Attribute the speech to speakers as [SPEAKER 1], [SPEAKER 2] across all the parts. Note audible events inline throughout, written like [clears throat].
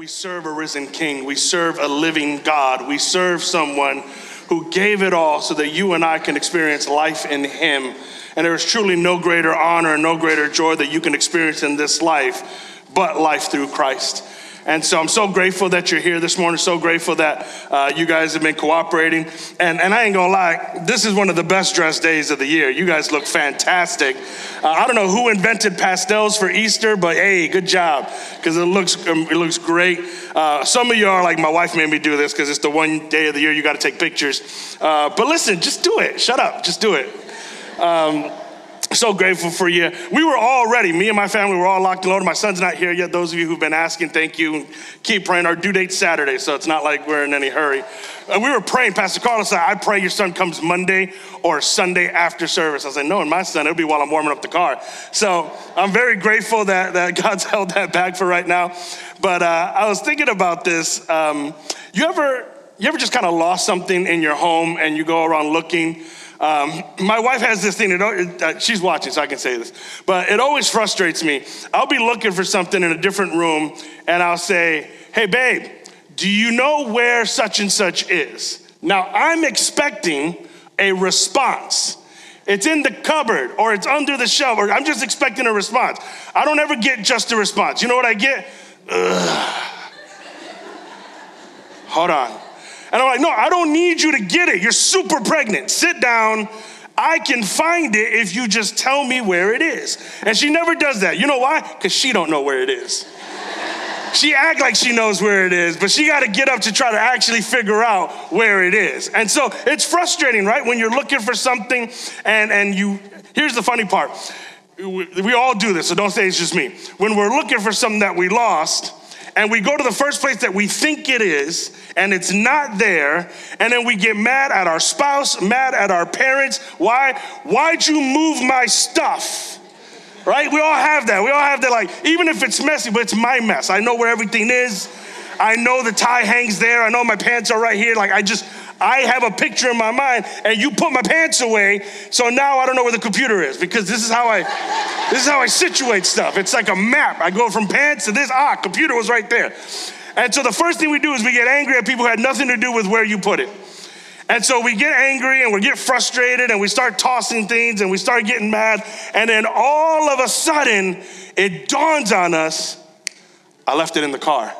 [SPEAKER 1] we serve a risen king. We serve a living God. We serve someone who gave it all so that you and I can experience life in him. And there is truly no greater honor and no greater joy that you can experience in this life but life through Christ. And so I'm so grateful that you're here this morning. So grateful that uh, you guys have been cooperating. And, and I ain't gonna lie, this is one of the best dressed days of the year. You guys look fantastic. Uh, I don't know who invented pastels for Easter, but hey, good job because it looks um, it looks great. Uh, some of you are like, my wife made me do this because it's the one day of the year you got to take pictures. Uh, but listen, just do it. Shut up, just do it. Um, so grateful for you. We were all ready. Me and my family were all locked and loaded. My son's not here yet. Those of you who've been asking, thank you. Keep praying. Our due date's Saturday, so it's not like we're in any hurry. And we were praying. Pastor Carlos said, I pray your son comes Monday or Sunday after service. I said, no, and my son, it'll be while I'm warming up the car. So I'm very grateful that, that God's [laughs] held that back for right now. But uh, I was thinking about this. Um, you ever, you ever just kind of lost something in your home and you go around looking? Um, my wife has this thing, it, uh, she's watching, so I can say this, but it always frustrates me. I'll be looking for something in a different room, and I'll say, Hey, babe, do you know where such and such is? Now, I'm expecting a response. It's in the cupboard or it's under the shelf, or I'm just expecting a response. I don't ever get just a response. You know what I get? Ugh. Hold on. And I'm like, no, I don't need you to get it. You're super pregnant. Sit down. I can find it if you just tell me where it is. And she never does that. You know why? Because she don't know where it is. she act like she knows where it is, but she got to get up to try to actually figure out where it is. And so it's frustrating, right? When you're looking for something and and you here's the funny part. We, we all do this, so don't say it's just me. When we're looking for something that we lost, and we go to the first place that we think it is, and it's not there, and then we get mad at our spouse, mad at our parents. Why? Why'd you move my stuff? Right? We all have that. We all have that, like, even if it's messy, but it's my mess. I know where everything is. I know the tie hangs there. I know my pants are right here. Like, I just, I have a picture in my mind, and you put my pants away, so now I don't know where the computer is because this is how I this is how I situate stuff. It's like a map. I go from pants to this, ah, computer was right there. And so the first thing we do is we get angry at people who had nothing to do with where you put it. And so we get angry and we get frustrated and we start tossing things and we start getting mad. And then all of a sudden, it dawns on us I left it in the car,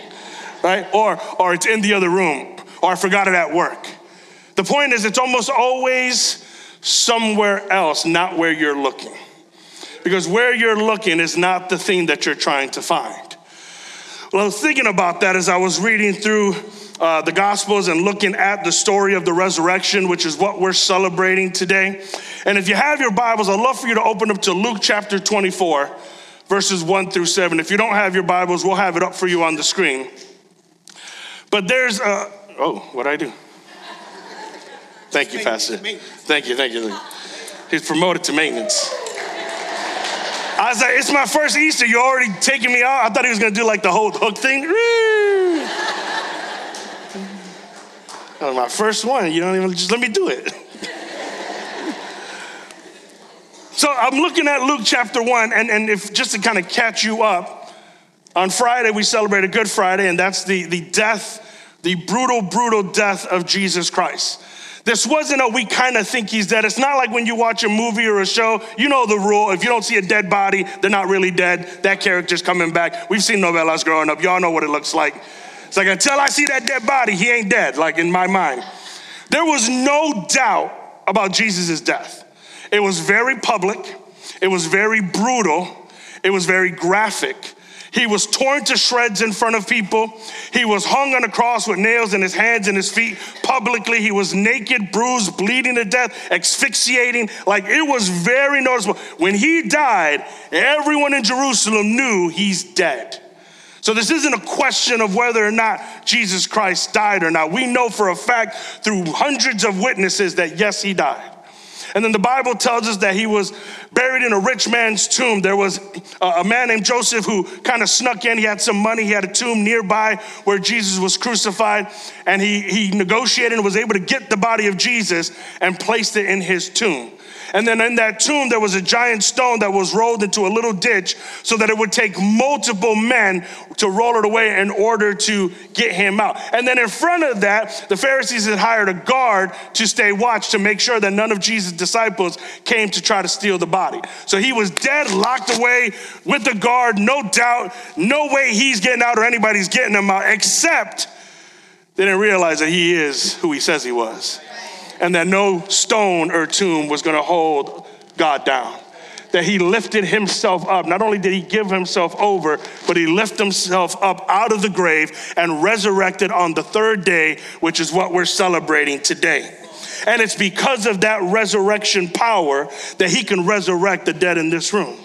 [SPEAKER 1] [laughs] right? Or, or it's in the other room or I forgot it at work. The point is, it's almost always somewhere else, not where you're looking. Because where you're looking is not the thing that you're trying to find. Well, I was thinking about that as I was reading through uh, the Gospels and looking at the story of the resurrection, which is what we're celebrating today. And if you have your Bibles, I'd love for you to open up to Luke chapter 24, verses 1 through 7. If you don't have your Bibles, we'll have it up for you on the screen. But there's a, Oh, what I do? Thank you, Pastor. Thank you, thank you. He's promoted to maintenance. I was like, it's my first Easter. You're already taking me out. I thought he was gonna do like the whole hook thing. That was my first one. You don't even just let me do it. so I'm looking at Luke chapter one, and, and if just to kind of catch you up, on Friday we celebrated Good Friday, and that's the, the death the brutal, brutal death of Jesus Christ. This wasn't a we kind of think he's dead. It's not like when you watch a movie or a show, you know the rule. If you don't see a dead body, they're not really dead. That character's coming back. We've seen novelas growing up. Y'all know what it looks like. It's like until I see that dead body, he ain't dead, like in my mind. There was no doubt about Jesus' death. It was very public, it was very brutal, it was very graphic. He was torn to shreds in front of people. He was hung on a cross with nails in his hands and his feet publicly. He was naked, bruised, bleeding to death, asphyxiating. Like it was very noticeable. When he died, everyone in Jerusalem knew he's dead. So this isn't a question of whether or not Jesus Christ died or not. We know for a fact through hundreds of witnesses that yes, he died. And then the Bible tells us that he was buried in a rich man's tomb. There was a man named Joseph who kind of snuck in. He had some money. He had a tomb nearby where Jesus was crucified. And he, he negotiated and was able to get the body of Jesus and placed it in his tomb. And then in that tomb, there was a giant stone that was rolled into a little ditch so that it would take multiple men to roll it away in order to get him out. And then in front of that, the Pharisees had hired a guard to stay watch to make sure that none of Jesus' disciples came to try to steal the body. So he was dead, locked away with the guard, no doubt, no way he's getting out or anybody's getting him out, except they didn't realize that he is who he says he was. And that no stone or tomb was gonna hold God down. That he lifted himself up. Not only did he give himself over, but he lifted himself up out of the grave and resurrected on the third day, which is what we're celebrating today. And it's because of that resurrection power that he can resurrect the dead in this room.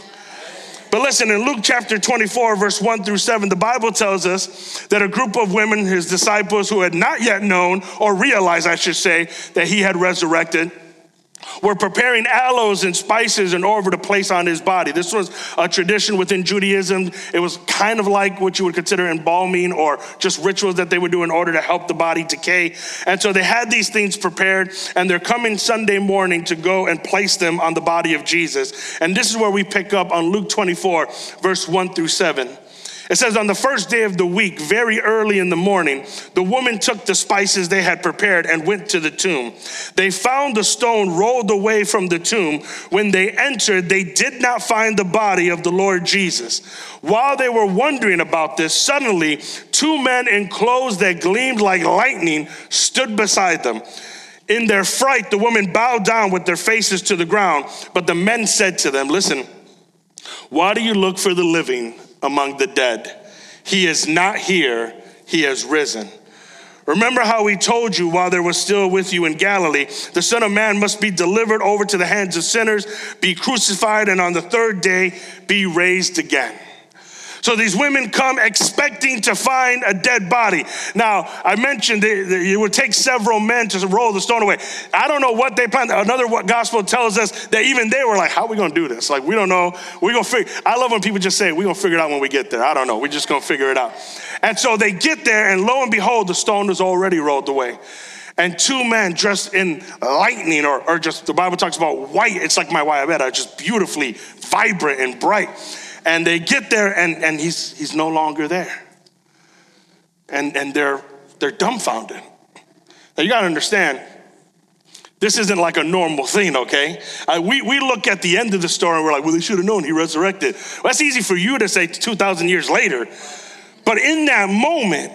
[SPEAKER 1] But listen, in Luke chapter 24, verse 1 through 7, the Bible tells us that a group of women, his disciples, who had not yet known or realized, I should say, that he had resurrected, were preparing aloes and spices in order to place on his body. This was a tradition within Judaism. It was kind of like what you would consider embalming or just rituals that they would do in order to help the body decay. And so they had these things prepared, and they're coming Sunday morning to go and place them on the body of Jesus. And this is where we pick up on Luke 24, verse 1 through 7. It says, On the first day of the week, very early in the morning, the woman took the spices they had prepared and went to the tomb. They found the stone rolled away from the tomb. When they entered, they did not find the body of the Lord Jesus. While they were wondering about this, suddenly two men in clothes that gleamed like lightning stood beside them. In their fright, the women bowed down with their faces to the ground. But the men said to them, Listen, why do you look for the living among the dead. He is not here, he has risen. Remember how we told you while there was still with you in Galilee, the Son of Man must be delivered over to the hands of sinners, be crucified, and on the third day be raised again. So these women come expecting to find a dead body. Now, I mentioned it would take several men to roll the stone away. I don't know what they planned. Another gospel tells us that even they were like, how are we going to do this? Like, we don't know. We're going to figure. I love when people just say, we're going to figure it out when we get there. I don't know. We're just going to figure it out. And so they get there, and lo and behold, the stone is already rolled away and two men dressed in lightning, or, or just the Bible talks about white. It's like my guayabera, just beautifully vibrant and bright. And they get there and, and he's, he's no longer there. And, and they're, they're dumbfounded. Now you gotta understand, this isn't like a normal thing, okay? We, we look at the end of the story and we're like, well, they should have known he resurrected. Well, that's easy for you to say 2,000 years later. But in that moment,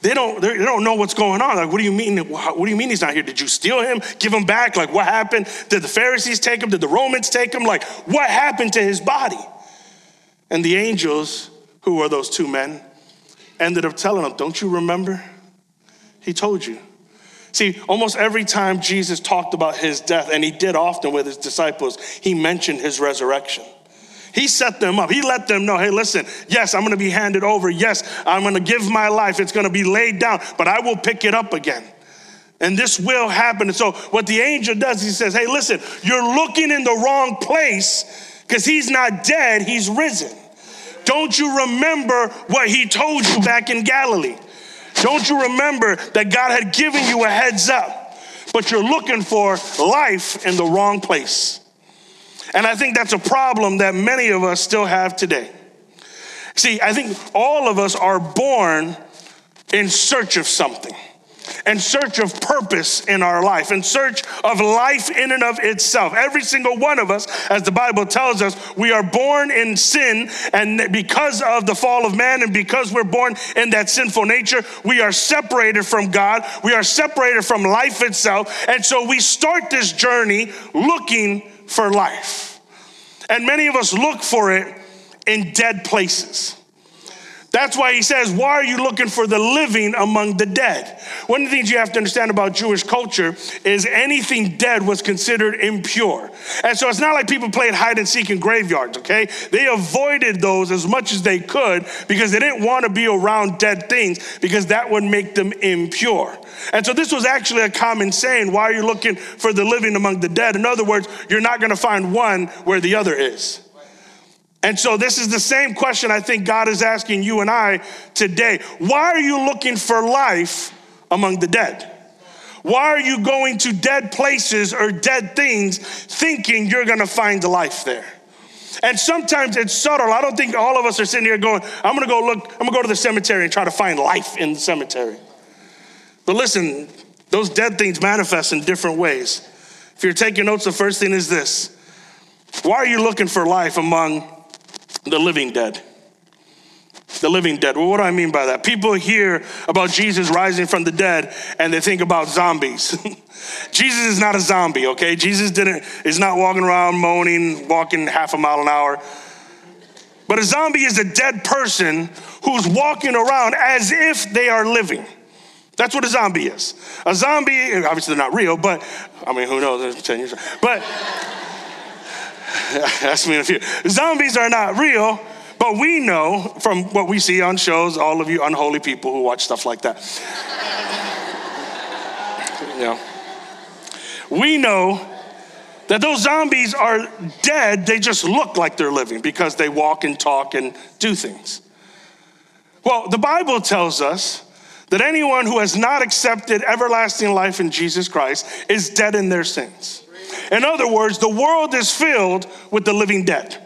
[SPEAKER 1] they don't, they don't know what's going on. Like, what do you mean? What do you mean he's not here? Did you steal him? Give him back? Like, what happened? Did the Pharisees take him? Did the Romans take him? Like, what happened to his body? And the angels, who were those two men, ended up telling them, Don't you remember? He told you. See, almost every time Jesus talked about his death, and he did often with his disciples, he mentioned his resurrection. He set them up. He let them know, hey, listen, yes, I'm gonna be handed over. Yes, I'm gonna give my life. It's gonna be laid down, but I will pick it up again. And this will happen. And so, what the angel does, he says, hey, listen, you're looking in the wrong place because he's not dead, he's risen. Don't you remember what he told you back in Galilee? Don't you remember that God had given you a heads up, but you're looking for life in the wrong place? And I think that's a problem that many of us still have today. See, I think all of us are born in search of something in search of purpose in our life, in search of life in and of itself. Every single one of us, as the Bible tells us, we are born in sin, and because of the fall of man, and because we're born in that sinful nature, we are separated from God, we are separated from life itself, and so we start this journey looking for life. And many of us look for it in dead places. That's why he says, Why are you looking for the living among the dead? One of the things you have to understand about Jewish culture is anything dead was considered impure. And so it's not like people played hide and seek in graveyards, okay? They avoided those as much as they could because they didn't want to be around dead things because that would make them impure. And so this was actually a common saying why are you looking for the living among the dead? In other words, you're not going to find one where the other is. And so, this is the same question I think God is asking you and I today. Why are you looking for life among the dead? Why are you going to dead places or dead things thinking you're gonna find life there? And sometimes it's subtle. I don't think all of us are sitting here going, I'm gonna go look, I'm gonna go to the cemetery and try to find life in the cemetery. But listen, those dead things manifest in different ways. If you're taking notes, the first thing is this Why are you looking for life among the living dead? The living dead. Well, what do I mean by that? People hear about Jesus rising from the dead and they think about zombies. [laughs] Jesus is not a zombie, okay? Jesus didn't is not walking around moaning, walking half a mile an hour. But a zombie is a dead person who's walking around as if they are living. That's what a zombie is. A zombie, obviously they're not real, but I mean, who knows? 10 years. But [laughs] ask me in a few. Zombies are not real, but we know from what we see on shows, all of you unholy people who watch stuff like that. [laughs] you know, we know that those zombies are dead, they just look like they're living because they walk and talk and do things. Well, the Bible tells us that anyone who has not accepted everlasting life in Jesus Christ is dead in their sins. In other words, the world is filled with the living dead.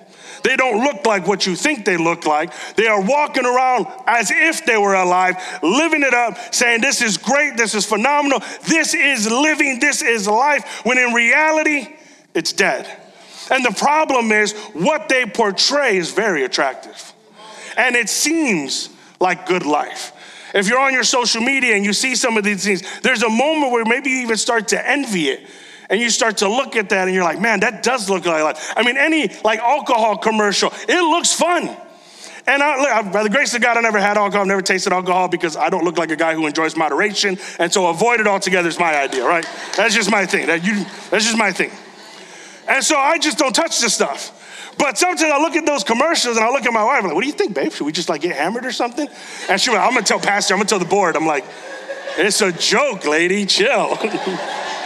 [SPEAKER 1] They don't look like what you think they look like. They are walking around as if they were alive, living it up, saying, This is great, this is phenomenal, this is living, this is life, when in reality, it's dead. And the problem is, what they portray is very attractive. And it seems like good life. If you're on your social media and you see some of these things, there's a moment where maybe you even start to envy it and you start to look at that and you're like, man, that does look like life. I mean, any like alcohol commercial, it looks fun. And I, by the grace of God, I never had alcohol, I've never tasted alcohol because I don't look like a guy who enjoys moderation. And so avoid it altogether is my idea, right? That's just my thing. That you, that's just my thing. And so I just don't touch this stuff. But sometimes I look at those commercials and I look at my wife, I'm like, what do you think, babe? Should we just like get hammered or something? And she went, I'm gonna tell Pastor, I'm gonna tell the board. I'm like, it's a joke, lady, chill. [laughs]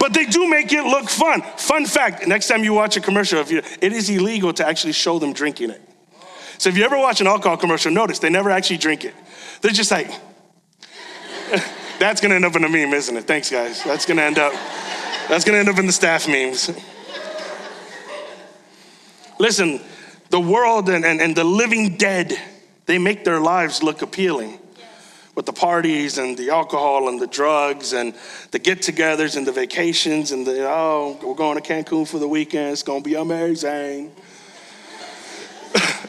[SPEAKER 1] but they do make it look fun. Fun fact next time you watch a commercial, if you, it is illegal to actually show them drinking it. So if you ever watch an alcohol commercial, notice they never actually drink it. They're just like, [laughs] that's gonna end up in a meme, isn't it? Thanks, guys. That's gonna end up, that's gonna end up in the staff memes. Listen, the world and, and, and the living dead, they make their lives look appealing with the parties and the alcohol and the drugs and the get togethers and the vacations and the, oh, we're going to Cancun for the weekend. It's going to be amazing.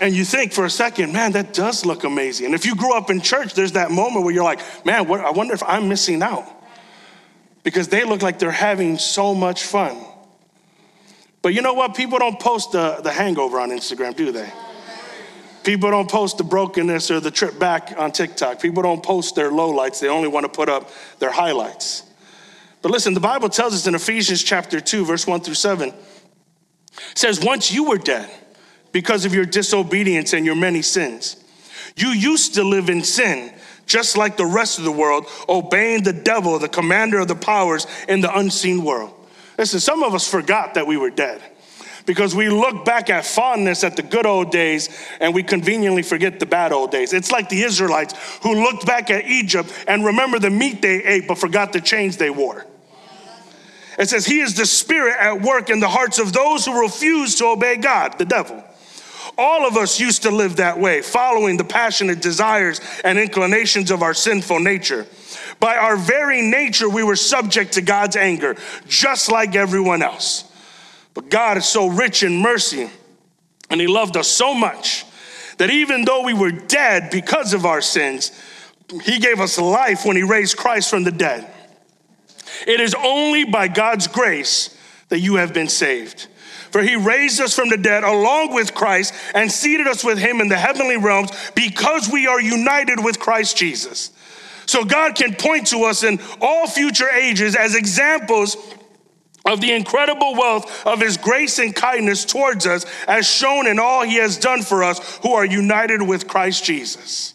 [SPEAKER 1] and you think for a second, man, that does look amazing. And if you grew up in church, there's that moment where you're like, man, what, I wonder if I'm missing out. Because they look like they're having so much fun. But you know what? People don't post the, the hangover on Instagram, do they? People don't post the brokenness or the trip back on TikTok. People don't post their lowlights. They only want to put up their highlights. But listen, the Bible tells us in Ephesians chapter 2, verse 1 through 7, says, Once you were dead because of your disobedience and your many sins, you used to live in sin, just like the rest of the world, obeying the devil, the commander of the powers in the unseen world. Listen, some of us forgot that we were dead because we look back at fondness at the good old days and we conveniently forget the bad old days. It's like the Israelites who looked back at Egypt and remember the meat they ate but forgot the chains they wore. It says, He is the spirit at work in the hearts of those who refuse to obey God, the devil. All of us used to live that way, following the passionate desires and inclinations of our sinful nature. By our very nature, we were subject to God's anger, just like everyone else. But God is so rich in mercy, and He loved us so much that even though we were dead because of our sins, He gave us life when He raised Christ from the dead. It is only by God's grace that you have been saved. For he raised us from the dead along with Christ and seated us with him in the heavenly realms because we are united with Christ Jesus. So God can point to us in all future ages as examples of the incredible wealth of his grace and kindness towards us, as shown in all he has done for us who are united with Christ Jesus.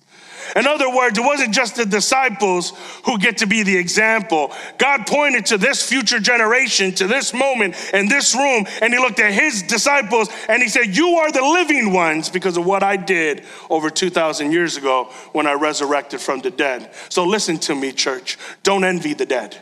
[SPEAKER 1] In other words, it wasn't just the disciples who get to be the example. God pointed to this future generation, to this moment in this room, and He looked at His disciples and He said, You are the living ones because of what I did over 2,000 years ago when I resurrected from the dead. So listen to me, church. Don't envy the dead.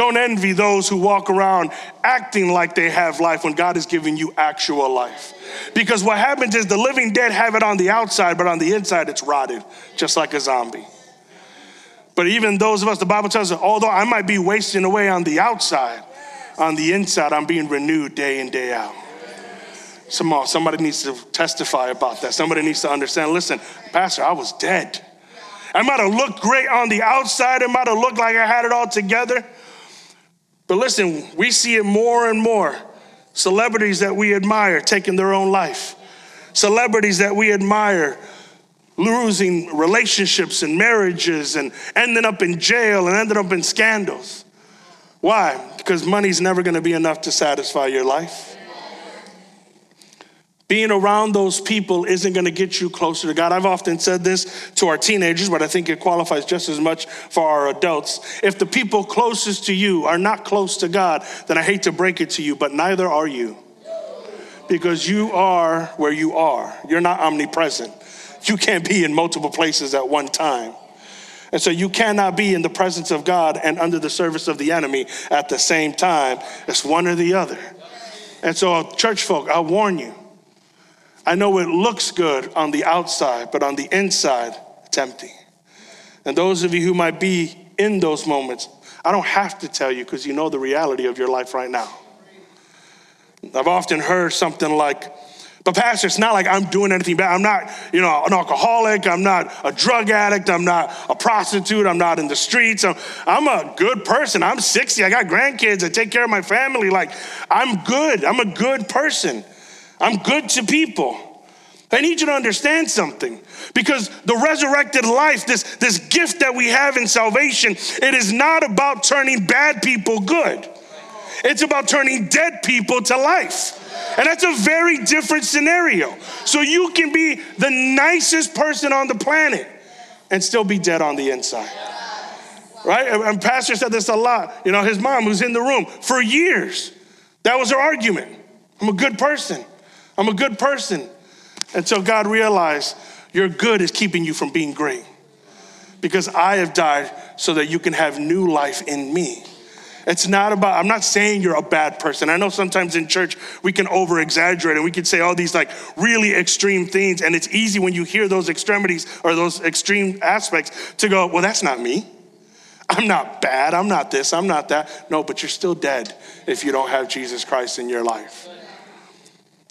[SPEAKER 1] Don't envy those who walk around acting like they have life when God is giving you actual life. Because what happens is the living dead have it on the outside, but on the inside it's rotted, just like a zombie. But even those of us, the Bible tells us, although I might be wasting away on the outside, on the inside, I'm being renewed day in, day out. Some, uh, somebody needs to testify about that. Somebody needs to understand. Listen, Pastor, I was dead. I might have looked great on the outside. It might have looked like I had it all together. But listen, we see it more and more. Celebrities that we admire taking their own life. Celebrities that we admire losing relationships and marriages and ending up in jail and ending up in scandals. Why? Because money's never to be enough to satisfy your life. Being around those people isn't going to get you closer to God. I've often said this to our teenagers, but I think it qualifies just as much for our adults. If the people closest to you are not close to God, then I hate to break it to you, but neither are you. Because you are where you are. You're not omnipresent. You can't be in multiple places at one time. And so you cannot be in the presence of God and under the service of the enemy at the same time. It's one or the other. And so, church folk, I warn you I know it looks good on the outside, but on the inside, it's empty. And those of you who might be in those moments, I don't have to tell you because you know the reality of your life right now. I've often heard something like, but pastor, it's not like I'm doing anything bad. I'm not, you know, an alcoholic. I'm not a drug addict. I'm not a prostitute. I'm not in the streets. I'm, I'm a good person. I'm 60. I got grandkids. I take care of my family. Like, I'm good. I'm a good person. I'm good to people. I need you to understand something because the resurrected life, this, this gift that we have in salvation, it is not about turning bad people good. It's about turning dead people to life. And that's a very different scenario. So you can be the nicest person on the planet and still be dead on the inside. Right? And Pastor said this a lot. You know, his mom, who's in the room for years, that was her argument. I'm a good person. I'm a good person. Until God realized your good is keeping you from being great. Because I have died so that you can have new life in me. It's not about, I'm not saying you're a bad person. I know sometimes in church we can over exaggerate and we can say all these like really extreme things. And it's easy when you hear those extremities or those extreme aspects to go, well, that's not me. I'm not bad. I'm not this. I'm not that. No, but you're still dead if you don't have Jesus Christ in your life.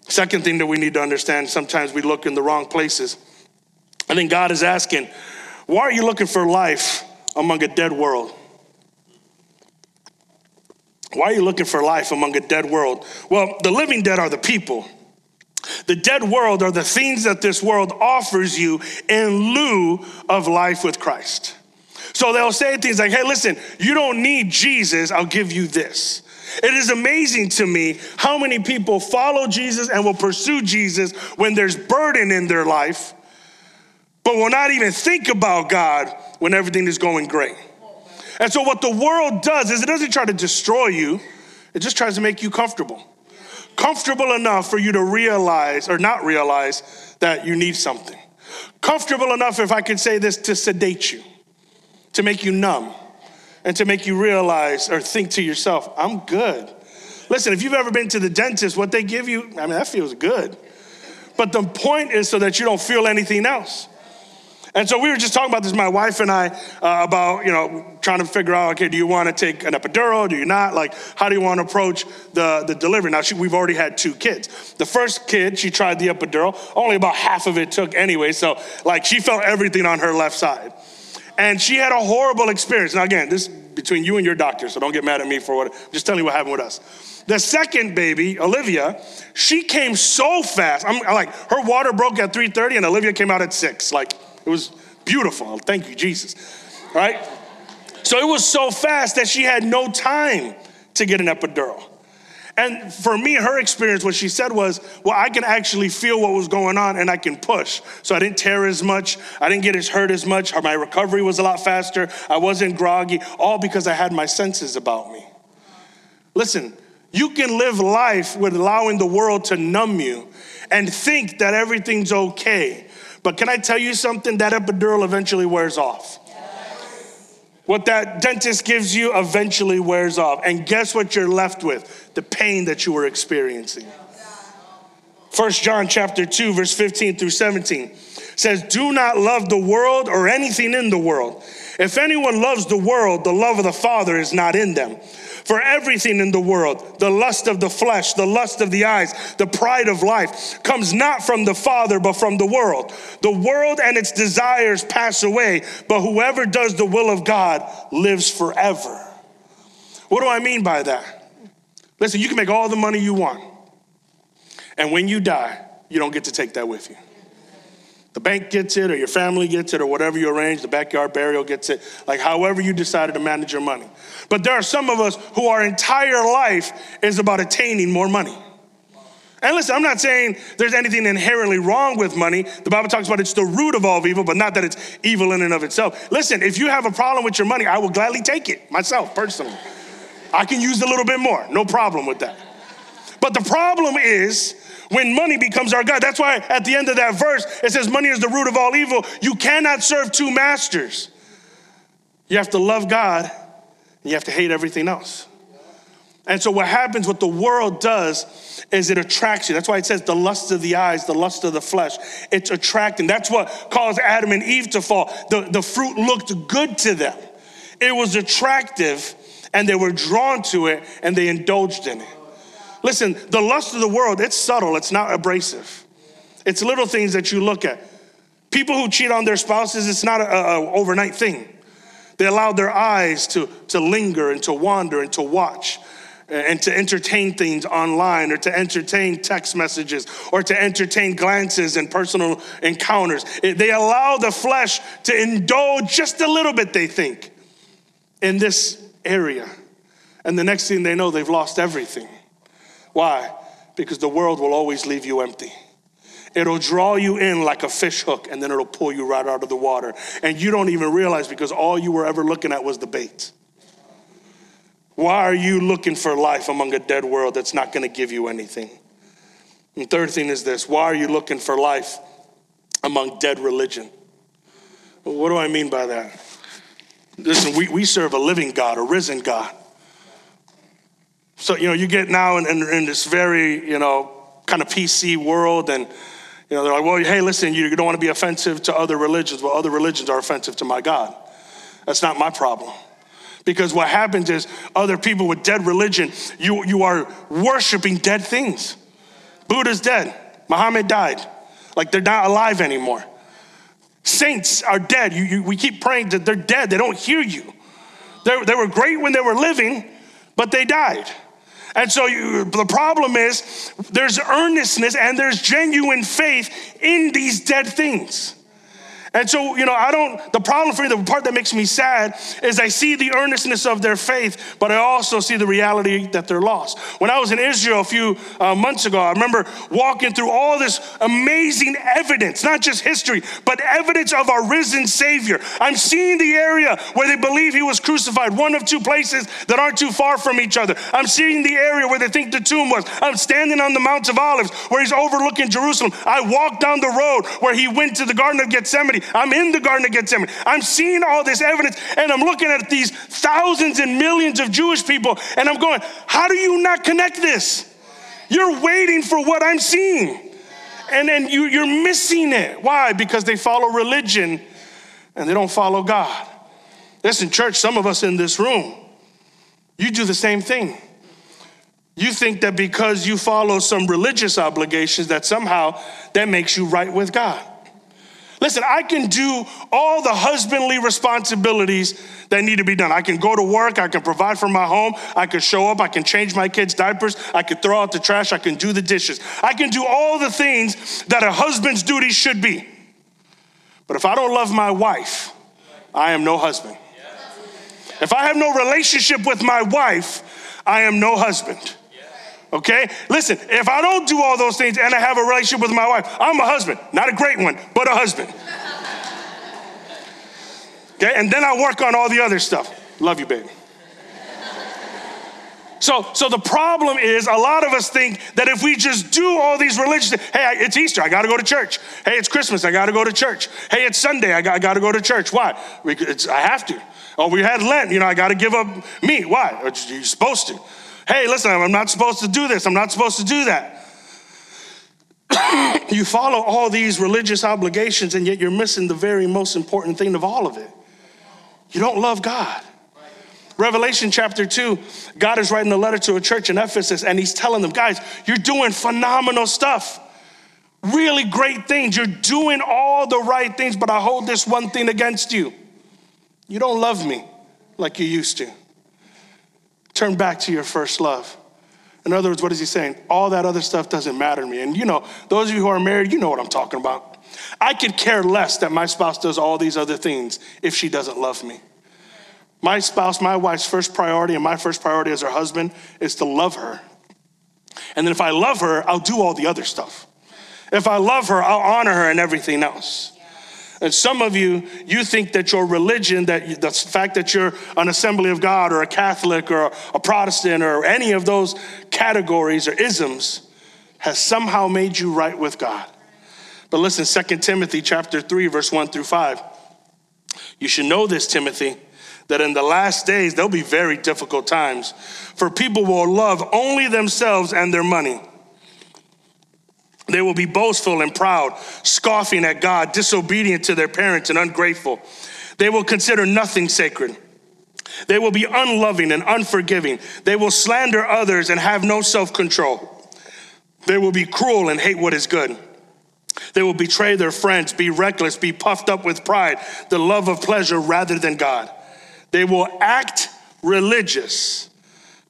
[SPEAKER 1] Second thing that we need to understand sometimes we look in the wrong places. I think God is asking, why are you looking for life among a dead world? Why are you looking for life among a dead world? Well, the living dead are the people. The dead world are the things that this world offers you in lieu of life with Christ. So they'll say things like, hey, listen, you don't need Jesus, I'll give you this. It is amazing to me how many people follow Jesus and will pursue Jesus when there's burden in their life, but will not even think about God when everything is going great. And so, what the world does is it doesn't try to destroy you, it just tries to make you comfortable. Comfortable enough for you to realize or not realize that you need something. Comfortable enough, if I could say this, to sedate you, to make you numb and to make you realize or think to yourself, I'm good. Listen, if you've ever been to the dentist, what they give you, I mean, that feels good. But the point is so that you don't feel anything else. And so we were just talking about this, my wife and I, uh, about, you know, trying to figure out, okay, do you want to take an epidural? Do you not? Like, how do you want to approach the, the delivery? Now, she, we've already had two kids. The first kid, she tried the epidural. Only about half of it took anyway. So, like, she felt everything on her left side and she had a horrible experience. Now, again, this between you and your doctor, so don't get mad at me for what. I'm just telling you what happened with us. The second baby, Olivia, she came so fast. I'm like, her water broke at 3:30, and Olivia came out at six. Like, it was beautiful. Thank you, Jesus. Right? So it was so fast that she had no time to get an epidural. And for me, her experience, what she said was, well, I can actually feel what was going on and I can push. So I didn't tear as much. I didn't get as hurt as much. My recovery was a lot faster. I wasn't groggy, all because I had my senses about me. Listen, you can live life with allowing the world to numb you and think that everything's okay. But can I tell you something? That epidural eventually wears off. What that dentist gives you eventually wears off. And guess what you're left with? The pain that you were experiencing. First John chapter 2 verse 15 through 17 says, "Do not love the world or anything in the world. If anyone loves the world, the love of the Father is not in them." For everything in the world, the lust of the flesh, the lust of the eyes, the pride of life, comes not from the Father, but from the world. The world and its desires pass away, but whoever does the will of God lives forever. What do I mean by that? Listen, you can make all the money you want, and when you die, you don't get to take that with you. The bank gets it, or your family gets it, or whatever you arrange, the backyard burial gets it, like however you decided to manage your money. But there are some of us who our entire life is about attaining more money. And listen, I'm not saying there's anything inherently wrong with money. The Bible talks about it's the root of all evil, but not that it's evil in and of itself. Listen, if you have a problem with your money, I will gladly take it myself personally. I can use a little bit more, no problem with that. But the problem is when money becomes our God. That's why at the end of that verse, it says, Money is the root of all evil. You cannot serve two masters. You have to love God and you have to hate everything else. And so, what happens, what the world does, is it attracts you. That's why it says the lust of the eyes, the lust of the flesh. It's attracting. That's what caused Adam and Eve to fall. The, the fruit looked good to them, it was attractive, and they were drawn to it and they indulged in it. Listen, the lust of the world, it's subtle, it's not abrasive. It's little things that you look at. People who cheat on their spouses, it's not an overnight thing. They allow their eyes to, to linger and to wander and to watch and to entertain things online or to entertain text messages or to entertain glances and personal encounters. They allow the flesh to indulge just a little bit, they think, in this area. And the next thing they know, they've lost everything. Why? Because the world will always leave you empty. It'll draw you in like a fish hook and then it'll pull you right out of the water. And you don't even realize because all you were ever looking at was the bait. Why are you looking for life among a dead world that's not going to give you anything? And third thing is this why are you looking for life among dead religion? What do I mean by that? Listen, we, we serve a living God, a risen God. So, you know, you get now in, in, in this very, you know, kind of PC world and, you know, they're like, well, hey, listen, you don't want to be offensive to other religions. Well, other religions are offensive to my God. That's not my problem. Because what happens is other people with dead religion, you, you are worshiping dead things. Buddha's dead. Muhammad died. Like they're not alive anymore. Saints are dead. You, you, we keep praying that they're dead. They don't hear you. They, they were great when they were living, but they died. And so you, the problem is there's earnestness and there's genuine faith in these dead things. And so, you know, I don't, the problem for me, the part that makes me sad is I see the earnestness of their faith, but I also see the reality that they're lost. When I was in Israel a few uh, months ago, I remember walking through all this amazing evidence, not just history, but evidence of our risen Savior. I'm seeing the area where they believe he was crucified, one of two places that aren't too far from each other. I'm seeing the area where they think the tomb was. I'm standing on the Mount of Olives where he's overlooking Jerusalem. I walked down the road where he went to the Garden of Gethsemane I'm in the Garden of Gethsemane. I'm seeing all this evidence and I'm looking at these thousands and millions of Jewish people and I'm going, how do you not connect this? You're waiting for what I'm seeing. And then you, you're missing it. Why? Because they follow religion and they don't follow God. Listen, church, some of us in this room, you do the same thing. You think that because you follow some religious obligations, that somehow that makes you right with God. Listen, I can do all the husbandly responsibilities that need to be done. I can go to work, I can provide for my home, I can show up, I can change my kids' diapers, I can throw out the trash, I can do the dishes. I can do all the things that a husband's duty should be. But if I don't love my wife, I am no husband. If I have no relationship with my wife, I am no husband. Okay? Listen, if I don't do all those things and I have a relationship with my wife, I'm a husband. Not a great one, but a husband. Okay? And then I work on all the other stuff. Love you, baby. So, so the problem is a lot of us think that if we just do all these religious, hey, it's Easter, I got to go to church. Hey, it's Christmas, I got to go to church. Hey, it's Sunday, I got, to go to church. Why? I have to. Oh, we had Lent, you know, I got to give up meat. Why? You're supposed to. Hey, listen, I'm not supposed to do this. I'm not supposed to do that. [coughs] you follow all these religious obligations, and yet you're missing the very most important thing of all of it. You don't love God. Revelation chapter 2, God is writing a letter to a church in Ephesus and he's telling them, guys, you're doing phenomenal stuff. Really great things. You're doing all the right things, but I hold this one thing against you. You don't love me like you used to. Turn back to your first love. In other words, what is he saying? All that other stuff doesn't matter to me. And you know, those of you who are married, you know what I'm talking about. I could care less that my spouse does all these other things if she doesn't love me. My spouse, my wife's first priority, and my first priority as her husband is to love her. And then if I love her, I'll do all the other stuff. If I love her, I'll honor her and everything else. And some of you, you think that your religion, that the fact that you're an Assembly of God or a Catholic or a Protestant or any of those categories or isms has somehow made you right with God. But listen, 2 Timothy chapter 3, verse 1 through 5. You should know this, Timothy that in the last days there'll be very difficult times, for people will love only themselves and their money. They will be boastful and proud, scoffing at God, disobedient to their parents, and ungrateful. They will consider nothing sacred. They will be unloving and unforgiving. They will slander others and have no self control. They will be cruel and hate what is good. They will betray their friends, be reckless, be puffed up with pride, the love of pleasure rather than God. They will act religious,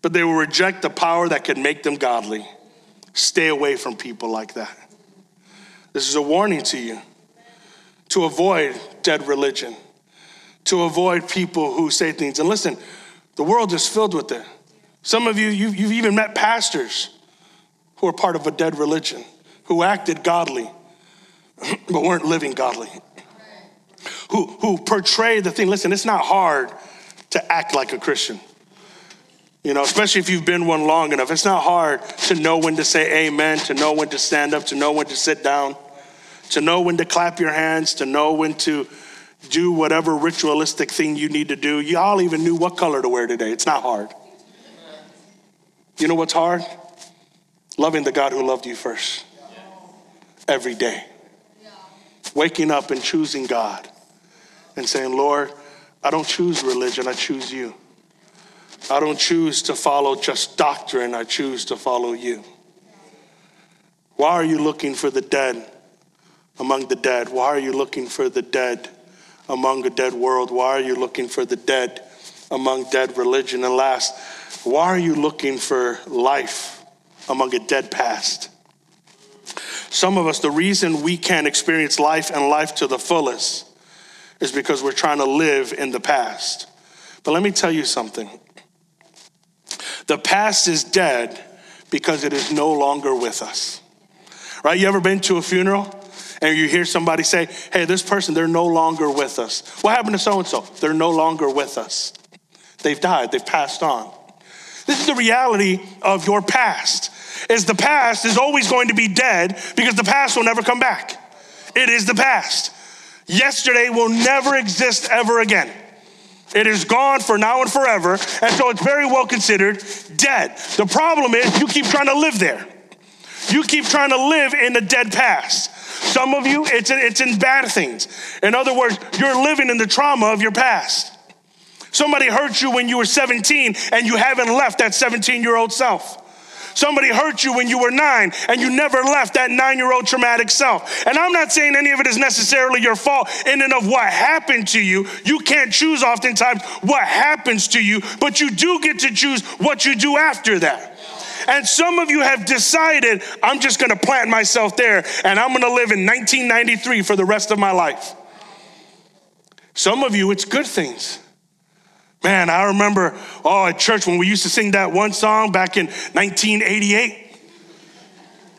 [SPEAKER 1] but they will reject the power that can make them godly. Stay away from people like that. This is a warning to you to avoid dead religion, to avoid people who say things. And listen, the world is filled with it. Some of you, you've, you've even met pastors who are part of a dead religion, who acted godly, [clears throat] but weren't living godly. Who, who portray the thing. Listen, it's not hard to act like a Christian. You know, especially if you've been one long enough, it's not hard to know when to say amen, to know when to stand up, to know when to sit down, to know when to clap your hands, to know when to do whatever ritualistic thing you need to do. Y'all even knew what color to wear today. It's not hard. You know what's hard? Loving the God who loved you first every day. Waking up and choosing God and saying, Lord, I don't choose religion, I choose you. I don't choose to follow just doctrine, I choose to follow you. Why are you looking for the dead among the dead? Why are you looking for the dead among a dead world? Why are you looking for the dead among dead religion? And last, why are you looking for life among a dead past? Some of us, the reason we can't experience life and life to the fullest is because we're trying to live in the past. But let me tell you something the past is dead because it is no longer with us. Right? You ever been to a funeral? and you hear somebody say, Hey, this person, they're no longer with us. What happened to so and so? They're no longer with us. They've died, they've passed on. This is the reality of your past. Is the past is always going to be dead because the past will never come back. It is the past. Yesterday will never exist ever again. It is gone for now and forever, and so it's very well considered dead. The problem is you keep trying to live there. You keep trying to live in the dead past. Some of you, it's in, it's in bad things. In other words, you're living in the trauma of your past. Somebody hurt you when you were 17 and you haven't left that 17 year old self. Somebody hurt you when you were nine and you never left that nine year old traumatic self. And I'm not saying any of it is necessarily your fault in and of what happened to you. You can't choose oftentimes what happens to you, but you do get to choose what you do after that. And some of you have decided, I'm just gonna plant myself there and I'm gonna live in 1993 for the rest of my life. Some of you, it's good things. Man, I remember, oh, at church when we used to sing that one song back in 1988.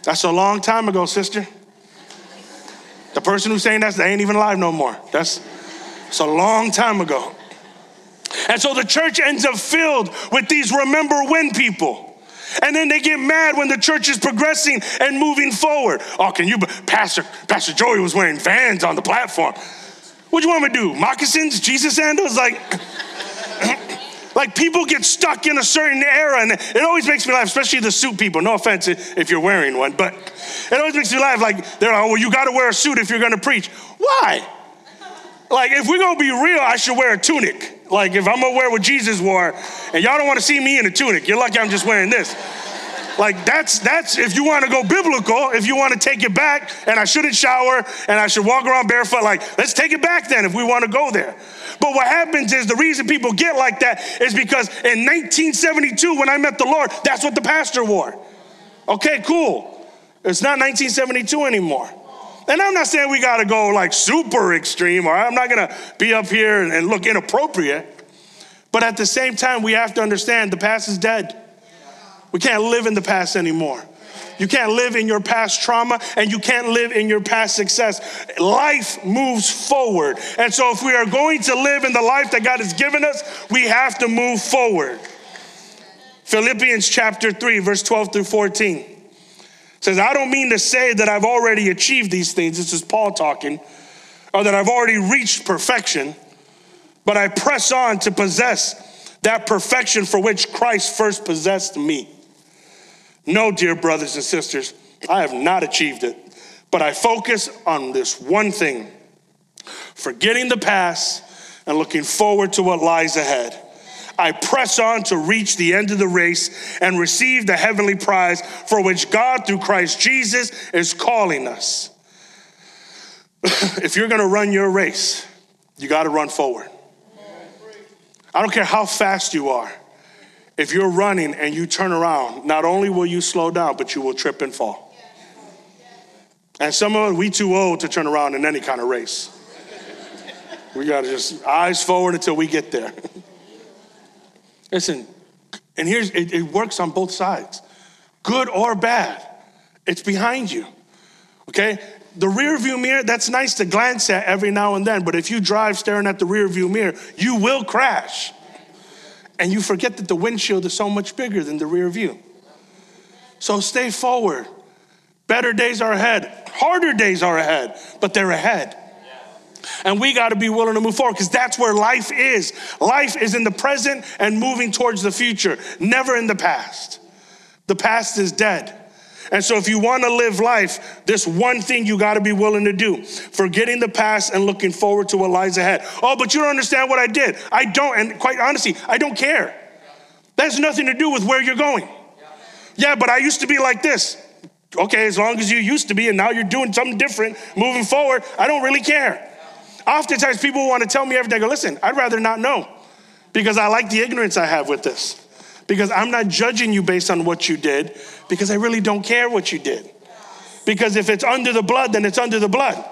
[SPEAKER 1] That's a long time ago, sister. The person who's saying that, they ain't even alive no more. That's it's a long time ago. And so the church ends up filled with these remember when people. And then they get mad when the church is progressing and moving forward. Oh, can you, Pastor, Pastor Joey was wearing vans on the platform. What do you want me to do? Moccasins, Jesus sandals? Like, like people get stuck in a certain era, and it always makes me laugh, especially the suit people. No offense if you're wearing one, but it always makes me laugh. Like, they're like, oh, well, you got to wear a suit if you're going to preach. Why? Like, if we're going to be real, I should wear a tunic. Like if I'm gonna wear what Jesus wore, and y'all don't want to see me in a tunic, you're lucky I'm just wearing this. Like that's that's if you want to go biblical, if you want to take it back, and I shouldn't shower and I should walk around barefoot, like let's take it back then if we want to go there. But what happens is the reason people get like that is because in 1972, when I met the Lord, that's what the pastor wore. Okay, cool. It's not 1972 anymore. And I'm not saying we got to go like super extreme, or I'm not to be up here and look inappropriate. But at the same time, we have to understand the past is dead. We can't live in the past anymore. You can't live in your past trauma and you can't live in your past success. Life moves forward. And so, if we are going to live in the life that God has given us, we have to move forward. Philippians chapter 3, verse 12 through 14 says, I don't mean to say that I've already achieved these things. This is Paul talking, or that I've already reached perfection, but I press on to possess that perfection for which Christ first possessed me. No, dear brothers and sisters, I have not achieved it, but I focus on this one thing forgetting the past and looking forward to what lies ahead. I press on to reach the end of the race and receive the heavenly prize for which God, through Christ Jesus, is calling us. [laughs] if you're gonna run your race, you gotta run forward. I don't care how fast you are. If you're running and you turn around, not only will you slow down, but you will trip and fall. And some of us, we too old to turn around in any kind of race. We gotta just eyes forward until we get there. [laughs] Listen, and here's it, it works on both sides good or bad. It's behind you. Okay? The rear view mirror, that's nice to glance at every now and then, but if you drive staring at the rear view mirror, you will crash. And you forget that the windshield is so much bigger than the rear view. So stay forward. Better days are ahead. Harder days are ahead, but they're ahead. And we got to be willing to move forward because that's where life is. Life is in the present and moving towards the future, never in the past. The past is dead. And so, if you want to live life, this one thing you got to be willing to do forgetting the past and looking forward to what lies ahead. Oh, but you don't understand what I did. I don't. And quite honestly, I don't care. That has nothing to do with where you're going. Yeah, but I used to be like this. Okay, as long as you used to be and now you're doing something different moving forward, I don't really care. Oftentimes people want to tell me everything. I go, listen, I'd rather not know because I like the ignorance I have with this. Because I'm not judging you based on what you did because I really don't care what you did. Because if it's under the blood, then it's under the blood.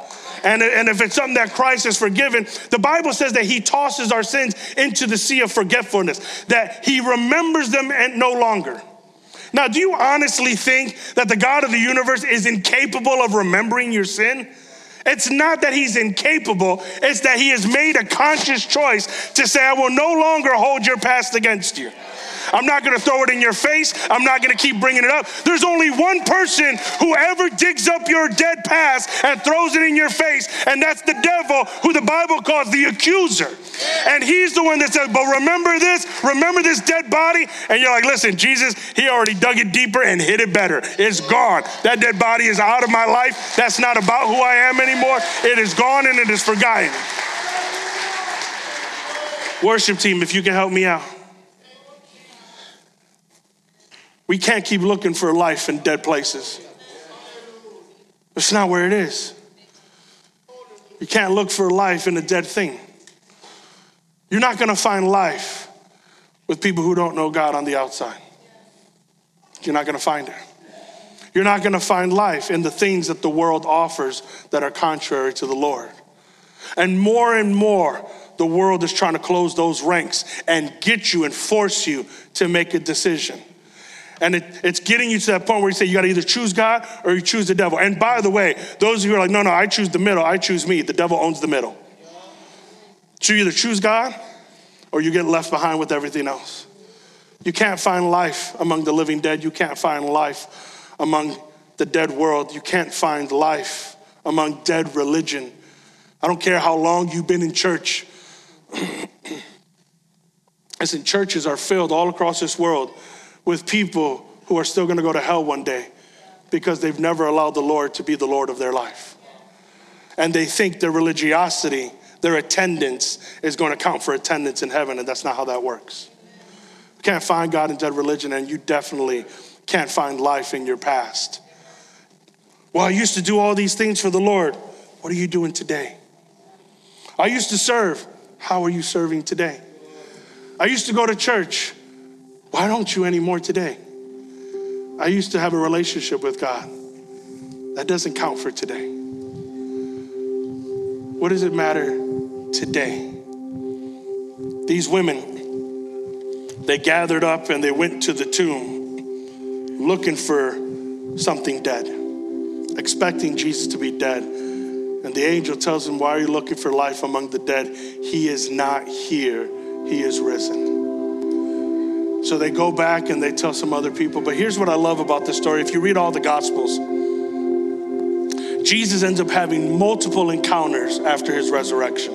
[SPEAKER 1] And, and if it's something that Christ has forgiven, the Bible says that he tosses our sins into the sea of forgetfulness, that he remembers them and no longer. Now, do you honestly think that the God of the universe is incapable of remembering your sin? It's not that he's incapable, it's that he has made a conscious choice to say, I will no longer hold your past against you. I'm not gonna throw it in your face. I'm not gonna keep bringing it up. There's only one person who ever digs up your dead past and throws it in your face, and that's the devil, who the Bible calls the accuser. And he's the one that says, But remember this, remember this dead body. And you're like, Listen, Jesus, he already dug it deeper and hit it better. It's gone. That dead body is out of my life. That's not about who I am anymore. It is gone and it is forgotten. Worship team, if you can help me out. We can't keep looking for life in dead places. It's not where it is. You can't look for life in a dead thing. You're not going to find life with people who don't know God on the outside. You're not going to find it. You're not going to find life in the things that the world offers that are contrary to the Lord. And more and more, the world is trying to close those ranks and get you and force you to make a decision. And it, it's getting you to that point where you say you got to either choose God or you choose the devil. And by the way, those of you are like, no, no, I choose the middle, I choose me. The devil owns the middle. So you either choose God or you get left behind with everything else. You can't find life among the living dead. You can't find life among the dead world. You can't find life among dead religion. I don't care how long you've been in church. [clears throat] Listen, churches are filled all across this world with people who are still going to go to hell one day because they've never allowed the Lord to be the Lord of their life. And they think their religiosity, their attendance, is going to count for attendance in heaven, and that's not how that works. You can't find God in dead religion, and you definitely can't find life in your past. Well, I used to do all these things for the Lord. What are you doing today? I used to serve. How are you serving today? I used to go to church. Why don't you anymore today? I used to have a relationship with God. That doesn't count for today. What does it matter today? These women, they gathered up and they went to the tomb looking for something dead, expecting Jesus to be dead. And the angel tells him, Why are you looking for life among the dead? He is not here, he is risen. So they go back and they tell some other people. But here's what I love about this story. If you read all the Gospels, Jesus ends up having multiple encounters after his resurrection.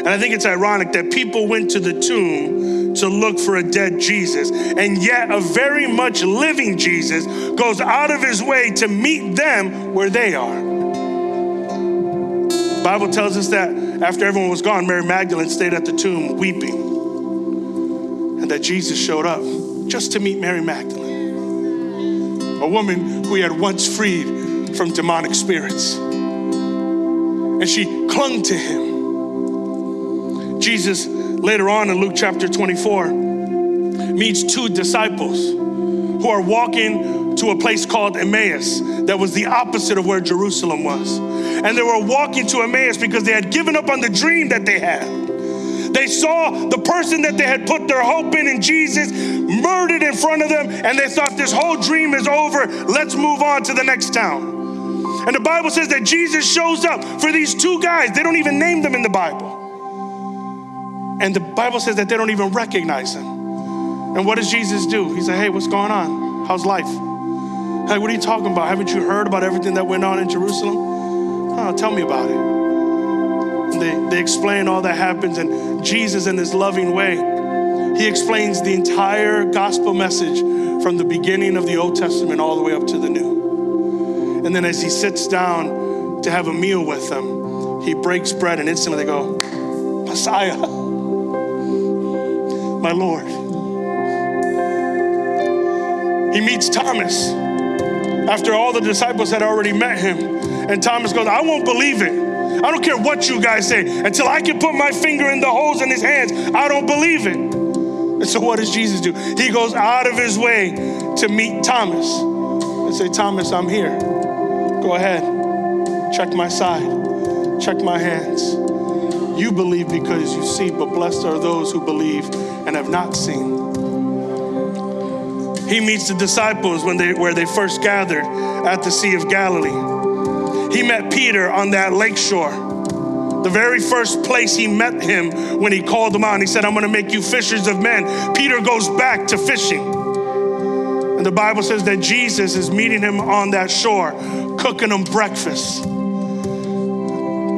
[SPEAKER 1] And I think it's ironic that people went to the tomb to look for a dead Jesus, and yet a very much living Jesus goes out of his way to meet them where they are. The Bible tells us that after everyone was gone, Mary Magdalene stayed at the tomb weeping, and that Jesus showed up just to meet Mary Magdalene, a woman who he had once freed from demonic spirits. And she clung to him. Jesus, later on in Luke chapter 24, meets two disciples who are walking to a place called Emmaus that was the opposite of where Jerusalem was. And they were walking to Emmaus because they had given up on the dream that they had. They saw the person that they had put their hope in in Jesus murdered in front of them, and they thought this whole dream is over. Let's move on to the next town. And the Bible says that Jesus shows up for these two guys. They don't even name them in the Bible. And the Bible says that they don't even recognize him. And what does Jesus do? He said, Hey, what's going on? How's life? Hey, what are you talking about? Haven't you heard about everything that went on in Jerusalem? Oh, tell me about it. And they, they explain all that happens, and Jesus, in his loving way, he explains the entire gospel message from the beginning of the Old Testament all the way up to the New. And then as he sits down to have a meal with them, he breaks bread and instantly they go, Messiah, my Lord. He meets Thomas after all the disciples had already met him. And Thomas goes, I won't believe it. I don't care what you guys say. Until I can put my finger in the holes in his hands, I don't believe it. And so, what does Jesus do? He goes out of his way to meet Thomas and say, Thomas, I'm here. Go ahead. Check my side. Check my hands. You believe because you see, but blessed are those who believe and have not seen. He meets the disciples when they where they first gathered at the Sea of Galilee. He met Peter on that lake shore. The very first place he met him when he called him out, he said, I'm gonna make you fishers of men. Peter goes back to fishing. And the Bible says that Jesus is meeting him on that shore, cooking him breakfast.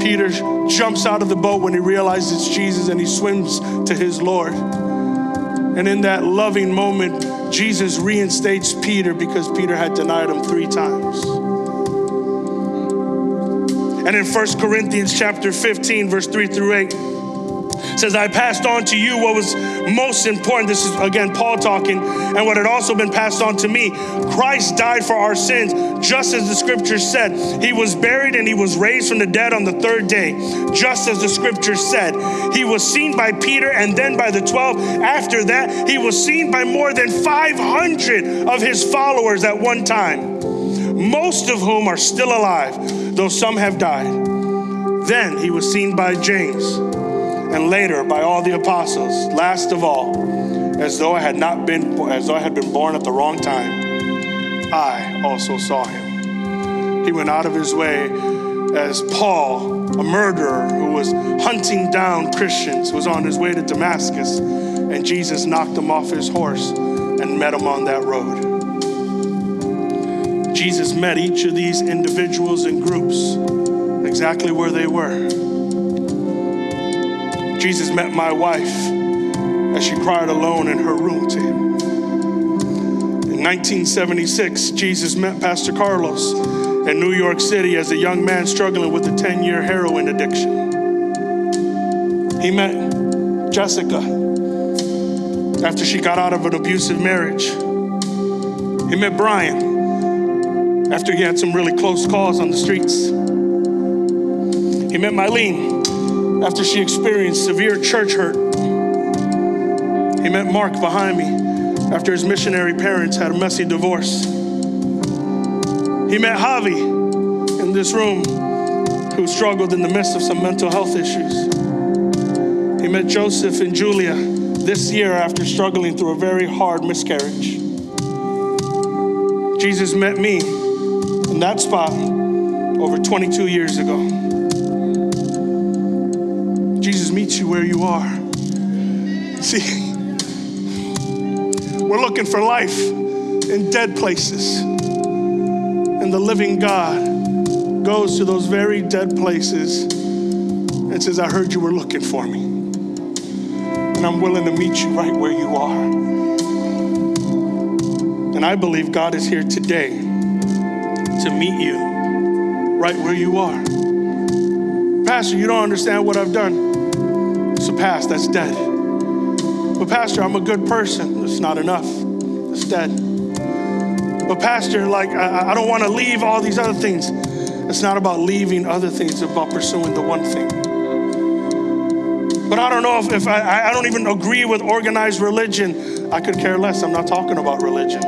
[SPEAKER 1] Peter jumps out of the boat when he realizes it's Jesus and he swims to his Lord. And in that loving moment, Jesus reinstates Peter because Peter had denied him three times. And in 1 Corinthians chapter 15, verse 3 through 8, says, I passed on to you what was most important. This is again Paul talking, and what had also been passed on to me. Christ died for our sins, just as the scriptures said. He was buried and he was raised from the dead on the third day, just as the scriptures said. He was seen by Peter and then by the 12. After that, he was seen by more than 500 of his followers at one time, most of whom are still alive, though some have died. Then he was seen by James, and later by all the apostles. Last of all, as though I had not been, as though I had been born at the wrong time, I also saw him. He went out of his way as Paul, a murderer who was hunting down Christians, was on his way to Damascus, and Jesus knocked him off his horse and met him on that road. Jesus met each of these individuals and groups exactly where they were. Jesus met my wife as she cried alone in her room to him. In 1976, Jesus met Pastor Carlos in New York City as a young man struggling with a 10 year heroin addiction. He met Jessica after she got out of an abusive marriage. He met Brian after he had some really close calls on the streets. He met Mylene after she experienced severe church hurt. He met Mark behind me after his missionary parents had a messy divorce. He met Javi in this room who struggled in the midst of some mental health issues. He met Joseph and Julia this year after struggling through a very hard miscarriage. Jesus met me in that spot over 22 years ago. Where you are. See, we're looking for life in dead places. And the living God goes to those very dead places and says, I heard you were looking for me. And I'm willing to meet you right where you are. And I believe God is here today to meet you right where you are. Pastor, you don't understand what I've done. It's a past, that's dead. But, Pastor, I'm a good person. It's not enough, it's dead. But, Pastor, like, I, I don't want to leave all these other things. It's not about leaving other things, it's about pursuing the one thing. But I don't know if, if I, I don't even agree with organized religion. I could care less. I'm not talking about religion.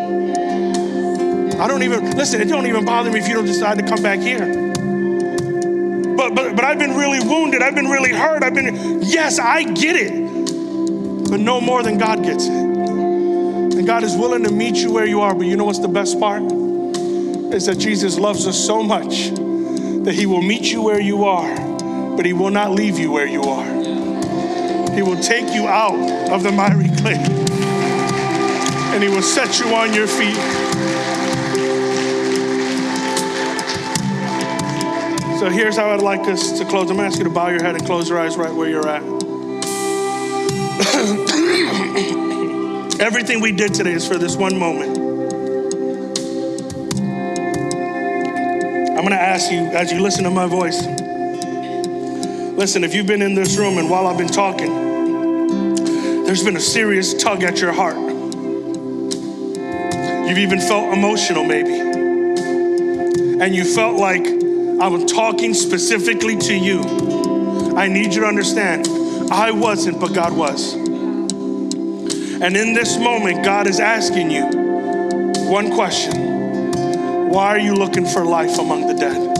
[SPEAKER 1] I don't even, listen, it don't even bother me if you don't decide to come back here but, but, but I've been really wounded. I've been really hurt. I've been, yes, I get it. But no more than God gets it. And God is willing to meet you where you are. But you know what's the best part? Is that Jesus loves us so much that he will meet you where you are, but he will not leave you where you are. He will take you out of the miry clay and he will set you on your feet. So here's how I'd like us to close. I'm going to ask you to bow your head and close your eyes right where you're at. [coughs] Everything we did today is for this one moment. I'm going to ask you as you listen to my voice. Listen, if you've been in this room and while I've been talking, there's been a serious tug at your heart. You've even felt emotional, maybe. And you felt like I'm talking specifically to you. I need you to understand I wasn't, but God was. And in this moment, God is asking you one question Why are you looking for life among the dead?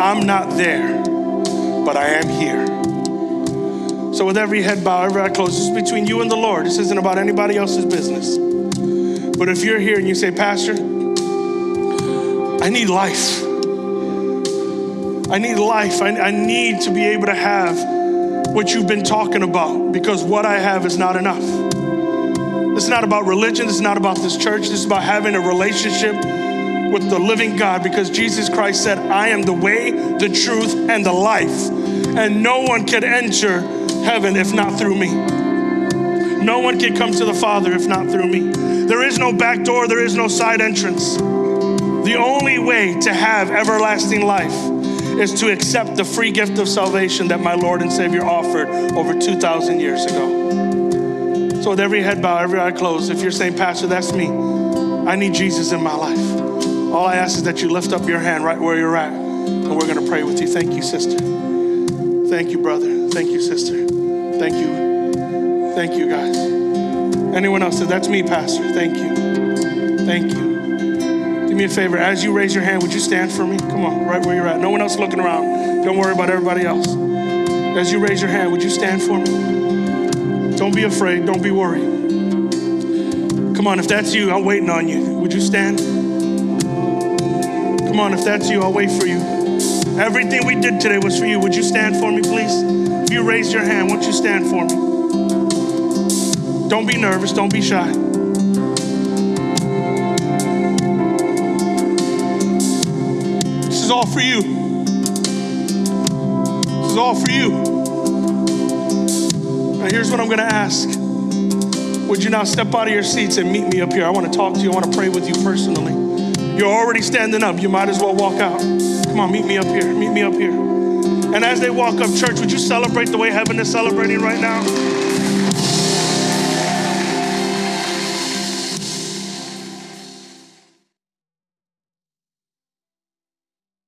[SPEAKER 1] I'm not there, but I am here. So, with every head bow, every eye closed, is between you and the Lord. This isn't about anybody else's business. But if you're here and you say, Pastor, I need life. I need life. I, I need to be able to have what you've been talking about because what I have is not enough. It's not about religion. It's not about this church. This is about having a relationship with the living God because Jesus Christ said, I am the way, the truth, and the life. And no one can enter heaven if not through me. No one can come to the Father if not through me. There is no back door, there is no side entrance. The only way to have everlasting life is to accept the free gift of salvation that my Lord and Savior offered over 2,000 years ago. So, with every head bowed, every eye closed, if you're saying, Pastor, that's me, I need Jesus in my life. All I ask is that you lift up your hand right where you're at, and we're going to pray with you. Thank you, sister. Thank you, brother. Thank you, sister. Thank you. Thank you, guys. Anyone else? That's me, Pastor. Thank you. Thank you me a favor. As you raise your hand, would you stand for me? Come on, right where you're at. No one else looking around. Don't worry about everybody else. As you raise your hand, would you stand for me? Don't be afraid. Don't be worried. Come on, if that's you, I'm waiting on you. Would you stand? Come on, if that's you, I'll wait for you. Everything we did today was for you. Would you stand for me, please? If you raise your hand, won't you stand for me? Don't be nervous. Don't be shy. Is all for you. This is all for you. Now, here's what I'm going to ask. Would you now step out of your seats and meet me up here? I want to talk to you. I want to pray with you personally. You're already standing up. You might as well walk out. Come on, meet me up here. Meet me up here. And as they walk up, church, would you celebrate the way heaven is celebrating right now?